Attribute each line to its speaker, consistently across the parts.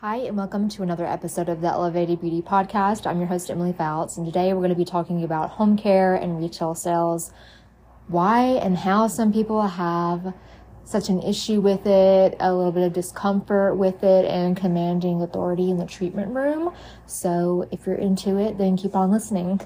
Speaker 1: Hi, and welcome to another episode of the Elevated Beauty Podcast. I'm your host, Emily Fouts, and today we're going to be talking about home care and retail sales, why and how some people have such an issue with it, a little bit of discomfort with it, and commanding authority in the treatment room. So, if you're into it, then keep on listening.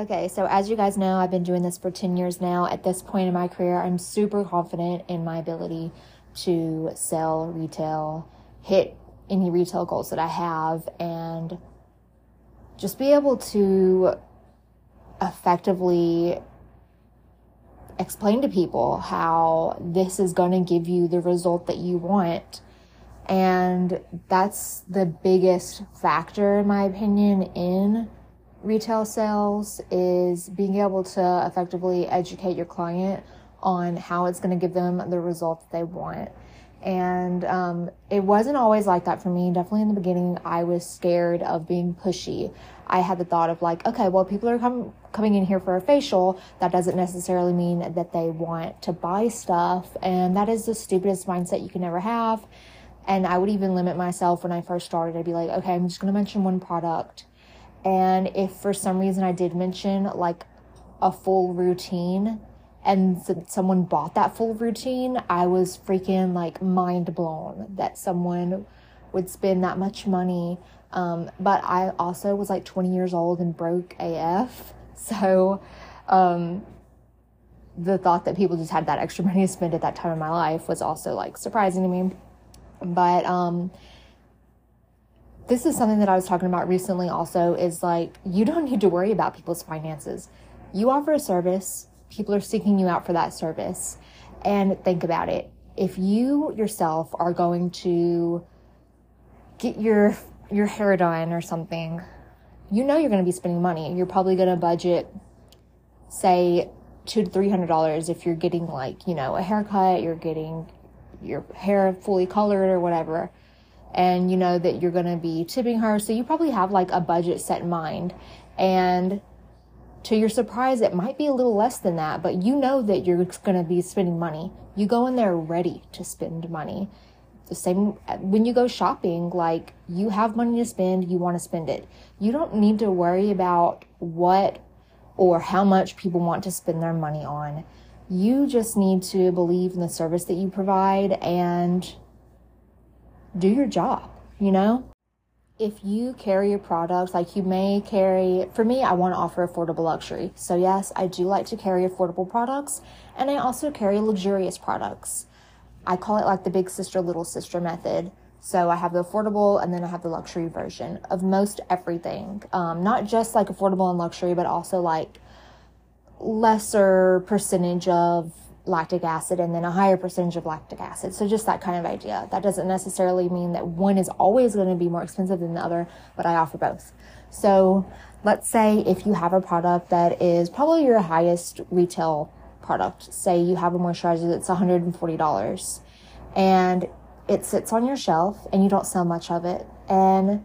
Speaker 1: Okay, so as you guys know, I've been doing this for 10 years now. At this point in my career, I'm super confident in my ability to sell retail, hit any retail goals that I have, and just be able to effectively explain to people how this is going to give you the result that you want. And that's the biggest factor, in my opinion, in retail sales is being able to effectively educate your client on how it's going to give them the result that they want. And um, it wasn't always like that for me. Definitely in the beginning, I was scared of being pushy. I had the thought of like, okay, well, people are com- coming in here for a facial. That doesn't necessarily mean that they want to buy stuff. And that is the stupidest mindset you can ever have. And I would even limit myself when I first started. I'd be like, okay, I'm just going to mention one product and if for some reason I did mention like a full routine and someone bought that full routine, I was freaking like mind blown that someone would spend that much money. Um, but I also was like 20 years old and broke AF. So, um, the thought that people just had that extra money to spend at that time of my life was also like surprising to me. But, um, this is something that I was talking about recently also is like you don't need to worry about people's finances. You offer a service, people are seeking you out for that service. And think about it. If you yourself are going to get your your hair done or something, you know you're going to be spending money. You're probably going to budget say 2 to 300 dollars if you're getting like, you know, a haircut, you're getting your hair fully colored or whatever and you know that you're going to be tipping her. So you probably have like a budget set in mind. And to your surprise, it might be a little less than that, but you know that you're going to be spending money. You go in there ready to spend money. The same uh, when you go shopping, like you have money to spend, you want to spend it. You don't need to worry about what or how much people want to spend their money on. You just need to believe in the service that you provide and do your job, you know? If you carry your products, like you may carry, for me, I want to offer affordable luxury. So, yes, I do like to carry affordable products, and I also carry luxurious products. I call it like the big sister, little sister method. So I have the affordable and then I have the luxury version of most everything. Um, not just like affordable and luxury, but also like lesser percentage of lactic acid and then a higher percentage of lactic acid. So just that kind of idea. That doesn't necessarily mean that one is always going to be more expensive than the other, but I offer both. So let's say if you have a product that is probably your highest retail product, say you have a moisturizer that's $140 and it sits on your shelf and you don't sell much of it. And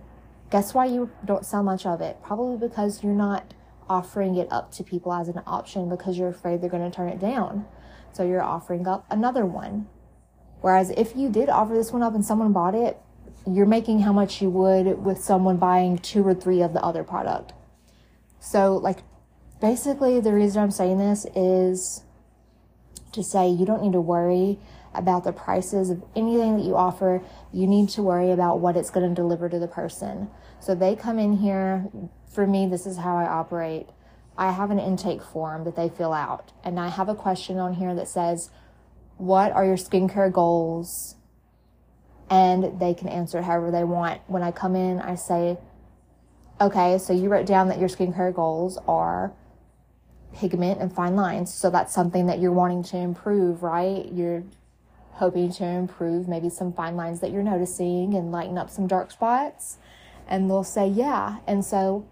Speaker 1: guess why you don't sell much of it? Probably because you're not offering it up to people as an option because you're afraid they're going to turn it down. So you're offering up another one. Whereas if you did offer this one up and someone bought it, you're making how much you would with someone buying two or three of the other product. So, like, basically, the reason I'm saying this is to say you don't need to worry about the prices of anything that you offer. You need to worry about what it's going to deliver to the person. So they come in here. For me, this is how I operate. I have an intake form that they fill out. And I have a question on here that says, What are your skincare goals? And they can answer it however they want. When I come in, I say, Okay, so you wrote down that your skincare goals are pigment and fine lines. So that's something that you're wanting to improve, right? You're hoping to improve maybe some fine lines that you're noticing and lighten up some dark spots. And they'll say, Yeah. And so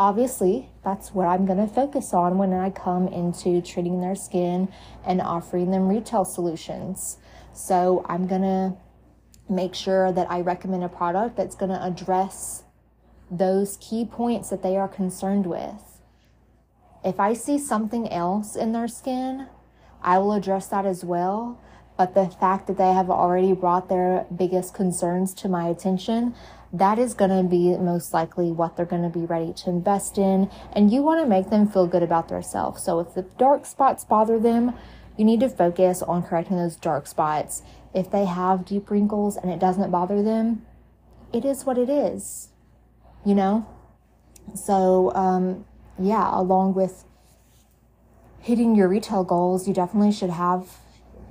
Speaker 1: obviously, that's what I'm going to focus on when I come into treating their skin and offering them retail solutions. So I'm going to make sure that I recommend a product that's going to address those key points that they are concerned with. If I see something else in their skin, I will address that as well. But the fact that they have already brought their biggest concerns to my attention, that is going to be most likely what they're going to be ready to invest in. And you want to make them feel good about themselves. So if the dark spots bother them, you need to focus on correcting those dark spots. If they have deep wrinkles and it doesn't bother them, it is what it is, you know? So, um, yeah, along with hitting your retail goals, you definitely should have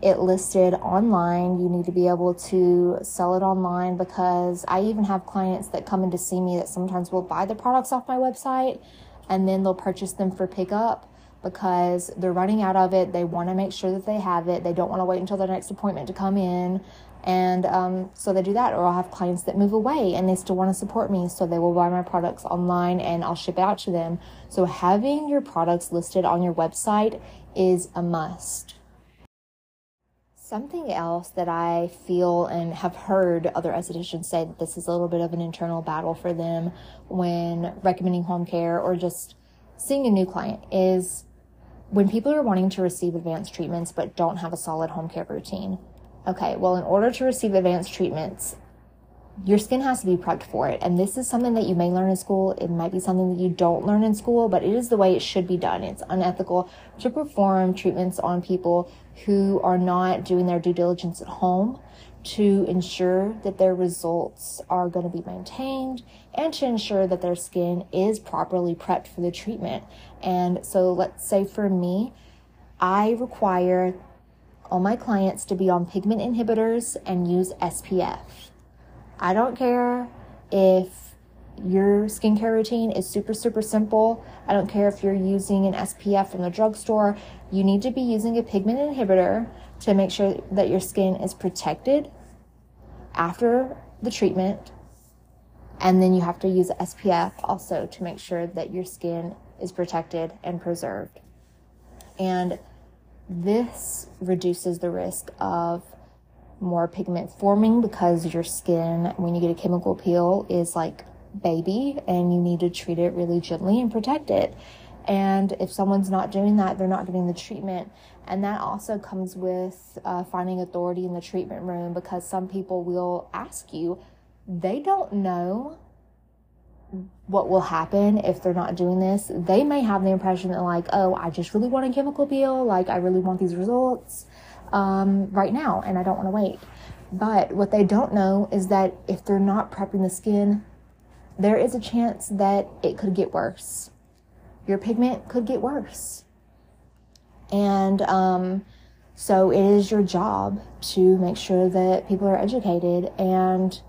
Speaker 1: it listed online. You need to be able to sell it online because I even have clients that come in to see me that sometimes will buy the products off my website and then they'll purchase them for pickup because they're running out of it. They want to make sure that they have it. They don't want to wait until their next appointment to come in. And um, so they do that. Or I'll have clients that move away and they still want to support me. So they will buy my products online and I'll ship it out to them. So having your products listed on your website is a must. Something else that I feel and have heard other estheticians say that this is a little bit of an internal battle for them when recommending home care or just seeing a new client is when people are wanting to receive advanced treatments but don't have a solid home care routine. Okay, well, in order to receive advanced treatments, your skin has to be prepped for it. And this is something that you may learn in school. It might be something that you don't learn in school, but it is the way it should be done. It's unethical to perform treatments on people who are not doing their due diligence at home to ensure that their results are going to be maintained and to ensure that their skin is properly prepped for the treatment. And so let's say for me, I require all my clients to be on pigment inhibitors and use SPF. I don't care if your skincare routine is super, super simple. I don't care if you're using an SPF from the drugstore. You need to be using a pigment inhibitor to make sure that your skin is protected after the treatment. And then you have to use SPF also to make sure that your skin is protected and preserved. And this reduces the risk of more pigment forming because your skin, when you get a chemical peel, is like baby and you need to treat it really gently and protect it. And if someone's not doing that, they're not getting the treatment. And that also comes with uh, finding authority in the treatment room because some people will ask you, they don't know what will happen if they're not doing this. They may have the impression that, like, oh, I just really want a chemical peel. Like, I really want these results um, right now and I don't want to wait. But what they don't know is that if they're not prepping the skin, there is a chance that it could get worse. Your pigment could get worse. And um, so it is your job to make sure that people are educated and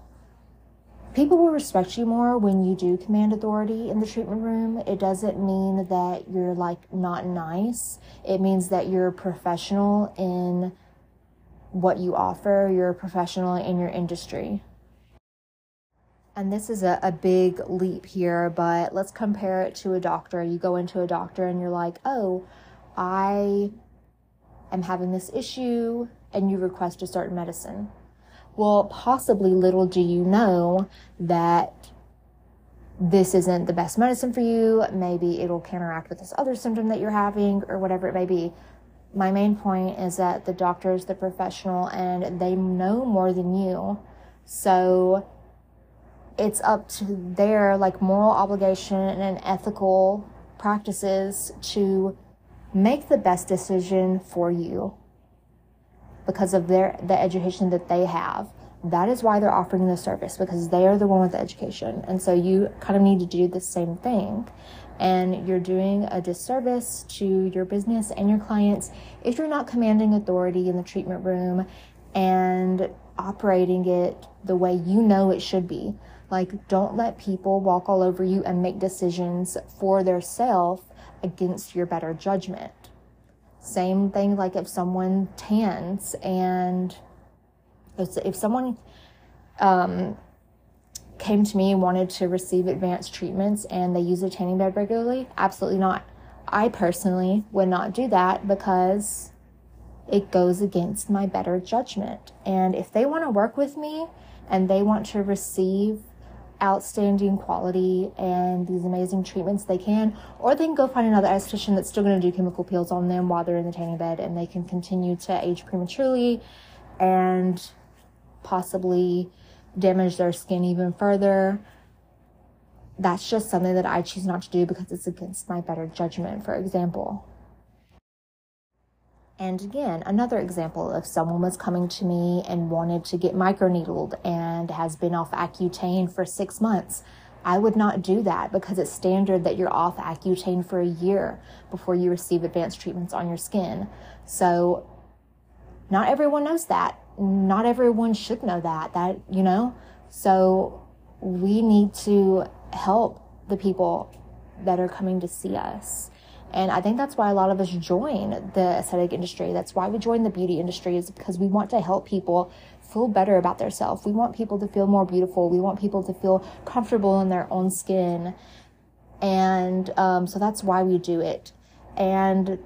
Speaker 1: people will respect you more when you do command authority in the treatment room. It doesn't mean that you're like not nice. It means that you're professional in what you offer, you're a professional in your industry. And this is a, a big leap here, but let's compare it to a doctor. You go into a doctor and you're like, oh, I am having this issue, and you request a certain medicine well, possibly little do you know that this isn't the best medicine for you. Maybe it'll counteract with this other symptom that you're having or whatever it may be. My main point is that the doctor is the professional and they know more than you. So it's up to their like moral obligation and ethical practices to make the best decision for you because of their the education that they have. That is why they're offering the service because they are the one with the education. And so you kind of need to do the same thing. And you're doing a disservice to your business and your clients if you're not commanding authority in the treatment room and operating it the way you know it should be. Like, don't let people walk all over you and make decisions for their self against your better judgment. Same thing like if someone tans and if, someone um, came to me and wanted to receive advanced treatments and they use a tanning bed regularly? Absolutely not. I personally would not do that because it goes against my better judgment. And if they want to work with me and they want to receive outstanding quality and these amazing treatments they can, or they can go find another esthetician that's still going to do chemical peels on them while they're in the tanning bed and they can continue to age prematurely and possibly damage their skin even further. That's just something that I choose not to do because it's against my better judgment, for example. And again, another example if someone was coming to me and wanted to get microneedled and has been off Accutane for six months, I would not do that because it's standard that you're off Accutane for a year before you receive advanced treatments on your skin. So, not everyone knows that. Not everyone should know that. That, you know? So, we need to help the people that are coming to see us. And I think that's why a lot of us join the aesthetic industry. That's why we join the beauty industry is because we want to help people feel better about themselves. We want people to feel more beautiful. We want people to feel comfortable in their own skin. And um, so that's why we do it. And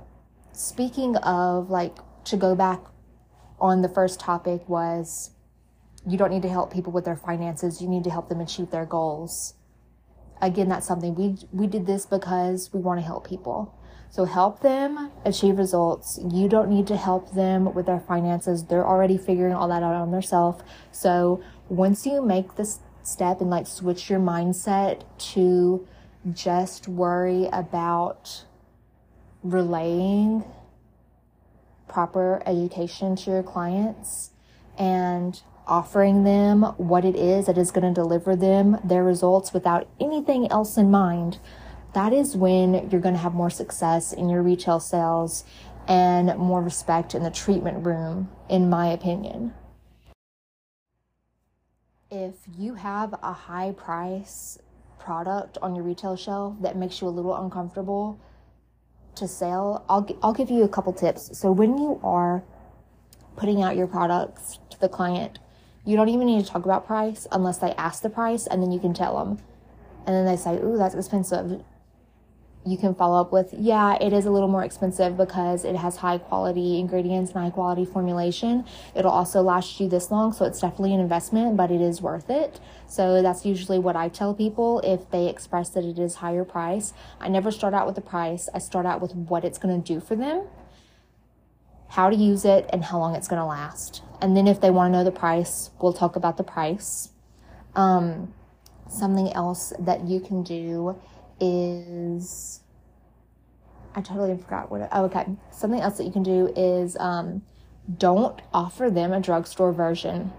Speaker 1: speaking of like to go back on the first topic was you don't need to help people with their finances. You need to help them achieve their goals again, that's something we we did this because we want to help people. So help them achieve results. You don't need to help them with their finances. They're already figuring all that out on themselves. So once you make this step and like switch your mindset to just worry about relaying proper education to your clients and offering them what it is that is going to deliver them their results without anything else in mind, that is when you're going to have more success in your retail sales and more respect in the treatment room, in my opinion. If you have a high price product on your retail shelf that makes you a little uncomfortable to sell, I'll, I'll give you a couple tips. So, when you are putting out your products to the client, you don't even need to talk about price unless they ask the price and then you can tell them. And then they say, Ooh, that's expensive. You can follow up with, Yeah, it is a little more expensive because it has high quality ingredients and high quality formulation. It'll also last you this long. So it's definitely an investment, but it is worth it. So that's usually what I tell people if they express that it is higher price. I never start out with the price. I start out with what it's going to do for them how to use it, and how long it's going to last. And then if they want to know the price, we'll talk about the price. Um, something else that you can do is I totally forgot what. Oh, okay. Something else that you can do is um, don't offer them a drugstore version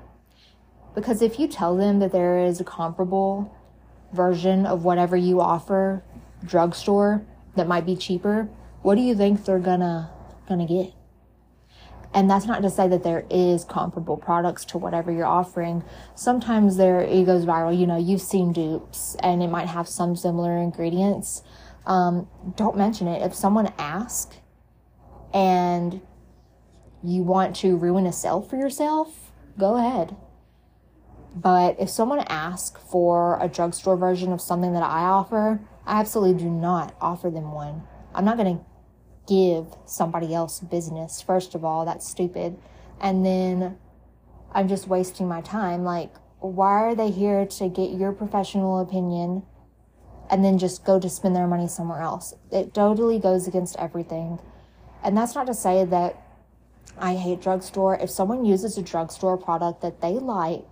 Speaker 1: because if you tell them that there is a comparable version of whatever you offer drugstore that might be cheaper, what do you think they're gonna gonna get? And that's not to say that there is comparable products to whatever you're offering. Sometimes there it goes viral. You know, you've seen dupes, and it might have some similar ingredients. Um, don't mention it. If someone asks, and you want to ruin a sale for yourself, go ahead. But if someone asks for a drugstore version of something that I offer, I absolutely do not offer them one. I'm not going to give somebody else business. First of all, that's stupid. And then I'm just wasting my time. Like, why are they here to get your professional opinion and then just go to spend their money somewhere else? It totally goes against everything. And that's not to say that I hate drugstore. If someone uses a drugstore product that they like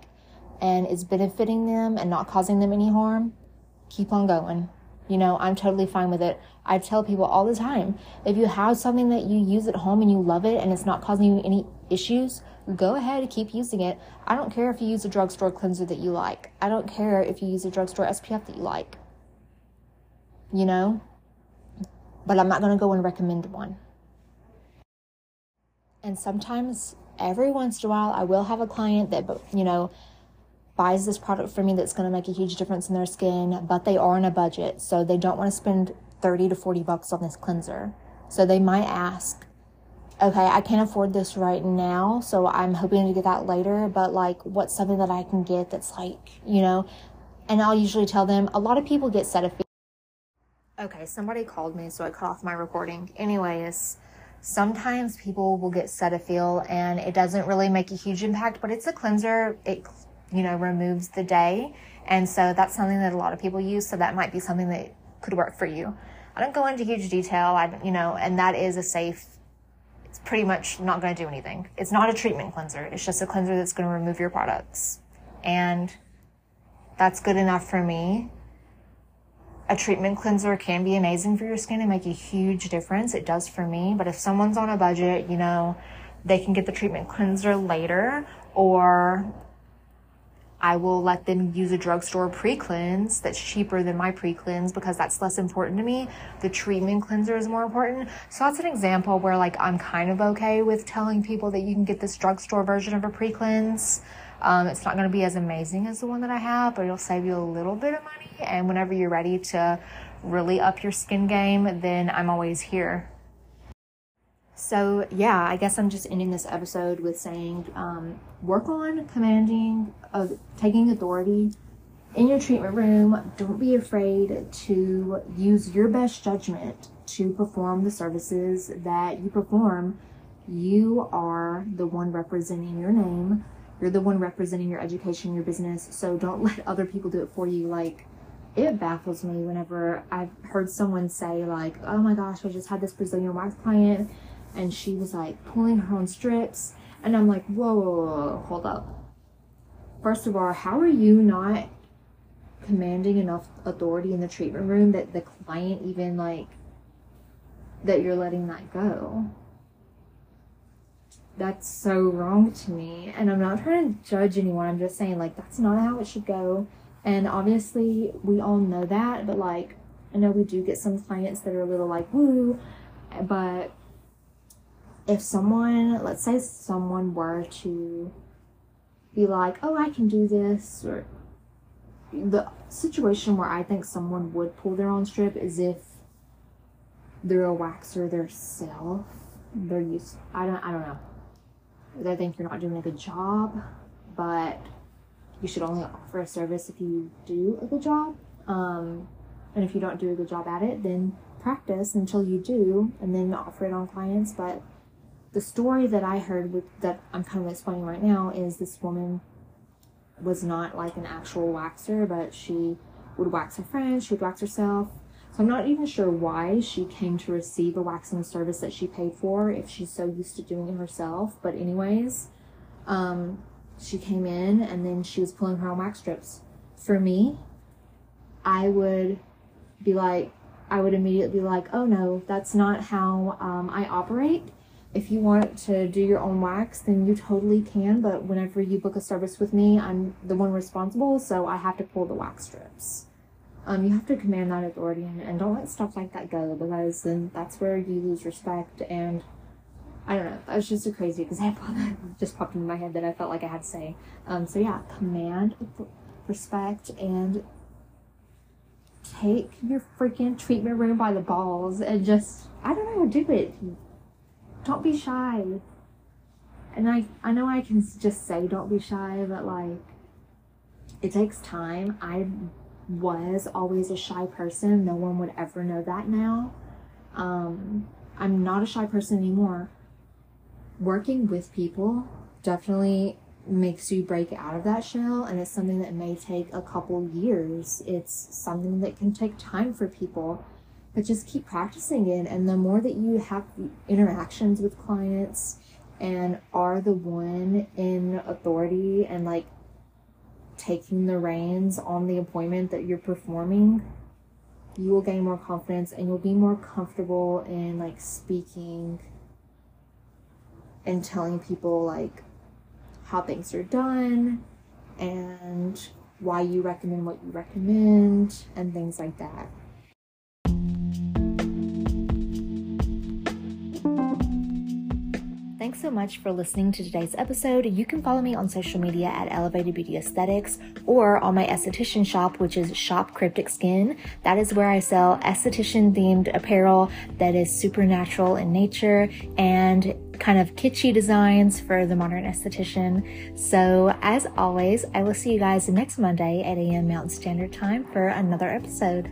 Speaker 1: and is benefiting them and not causing them any harm, keep on going. You know, I'm totally fine with it. I tell people all the time if you have something that you use at home and you love it and it's not causing you any issues, go ahead and keep using it. I don't care if you use a drugstore cleanser that you like, I don't care if you use a drugstore SPF that you like. You know? But I'm not going to go and recommend one. And sometimes, every once in a while, I will have a client that, you know, buys this product for me that's going to make a huge difference in their skin, but they are on a budget, so they don't want to spend 30 to 40 bucks on this cleanser. So they might ask, okay, I can't afford this right now, so I'm hoping to get that later, but like, what's something that I can get that's like, you know, and I'll usually tell them a lot of people get Cetaphil. Okay, somebody called me, so I cut off my recording. Anyways, sometimes people will get Cetaphil and it doesn't really make a huge impact, but it's a cleanser. It, you know, removes the day. And so that's something that a lot of people use. So that might be something that could work for you. I don't go into huge detail. I, you know, and that is a safe, it's pretty much not going to do anything. It's not a treatment cleanser. It's just a cleanser that's going to remove your products. And that's good enough for me. A treatment cleanser can be amazing for your skin and make a huge difference. It does for me. But if someone's on a budget, you know, they can get the treatment cleanser later or I will let them use a drugstore pre-cleanse that's cheaper than my pre-cleanse because that's less important to me. The treatment cleanser is more important. So that's an example where like I'm kind of okay with telling people that you can get this drugstore version of a pre-cleanse. Um, it's not going to be as amazing as the one that I have, but it'll save you a little bit of money. And whenever you're ready to really up your skin game, then I'm always here. So, yeah, I guess I'm just ending this episode with saying um, work on commanding, uh, taking authority in your treatment room. Don't be afraid to use your best judgment to perform the services that you perform. You are the one representing your name, you're the one representing your education, your business. So, don't let other people do it for you. Like, it baffles me whenever I've heard someone say, like, oh my gosh, I just had this Brazilian wax client and she was like pulling her own strips. And I'm like, whoa, whoa, whoa, hold up. First of all, how are you not commanding enough authority in the treatment room that the client even like that you're letting that go? That's so wrong to me. And I'm not trying to judge anyone. I'm just saying like that's not how it should go. And obviously we all know that, but like I know we do get some clients that are a little like woo, but if someone, let's say someone were to be like, oh, I can do this, or the situation where I think someone would pull their own strip is if they're a waxer themselves. They're used, I don't, I don't know. They think you're not doing a good job, but you should only offer a service if you do a good job. Um, and if you don't do a good job at it, then practice until you do, and then offer it on clients. But the story that I heard with that I'm kind of explaining right now is this woman was not like an actual waxer, but she would wax her friends, she'd wax herself. So I'm not even sure why she came to receive a waxing service that she paid for if she's so used to doing it herself. But anyways, um, she came in and then she was pulling her own wax strips. For me, I would be like, I would immediately be like, oh no, that's not how um, I operate if you want to do your own wax, then you totally can. But whenever you book a service with me, I'm the one responsible, so I have to pull the wax strips. Um, you have to command that authority and, and don't let stuff like that go because then that's where you lose respect. And I don't know, that's just a crazy example that just popped into my head that I felt like I had to say. Um, so yeah, command respect and take your freaking treatment room by the balls and just I don't know, do it don't be shy. And I, I know I can just say don't be shy, but like, it takes time. I was always a shy person. No one would ever know that now. Um, I'm not a shy person anymore. Working with people definitely makes you break out of that shell, and it's something that may take a couple years. It's something that can take time for people but just keep practicing it. And the more that you have interactions with clients and are the one in authority and like taking the reins on the appointment that you're performing, you will gain more confidence and you'll be more comfortable in like speaking and telling people like how things are done and why you recommend what you recommend and things like that. Thanks so much for listening to today's episode. You can follow me on social media at Elevated Beauty Aesthetics or on my esthetician shop, which is Shop Cryptic Skin. That is where I sell esthetician themed apparel that is supernatural in nature and kind of kitschy designs for the modern esthetician. So, as always, I will see you guys next Monday at 8 a.m. Mountain Standard Time for another episode.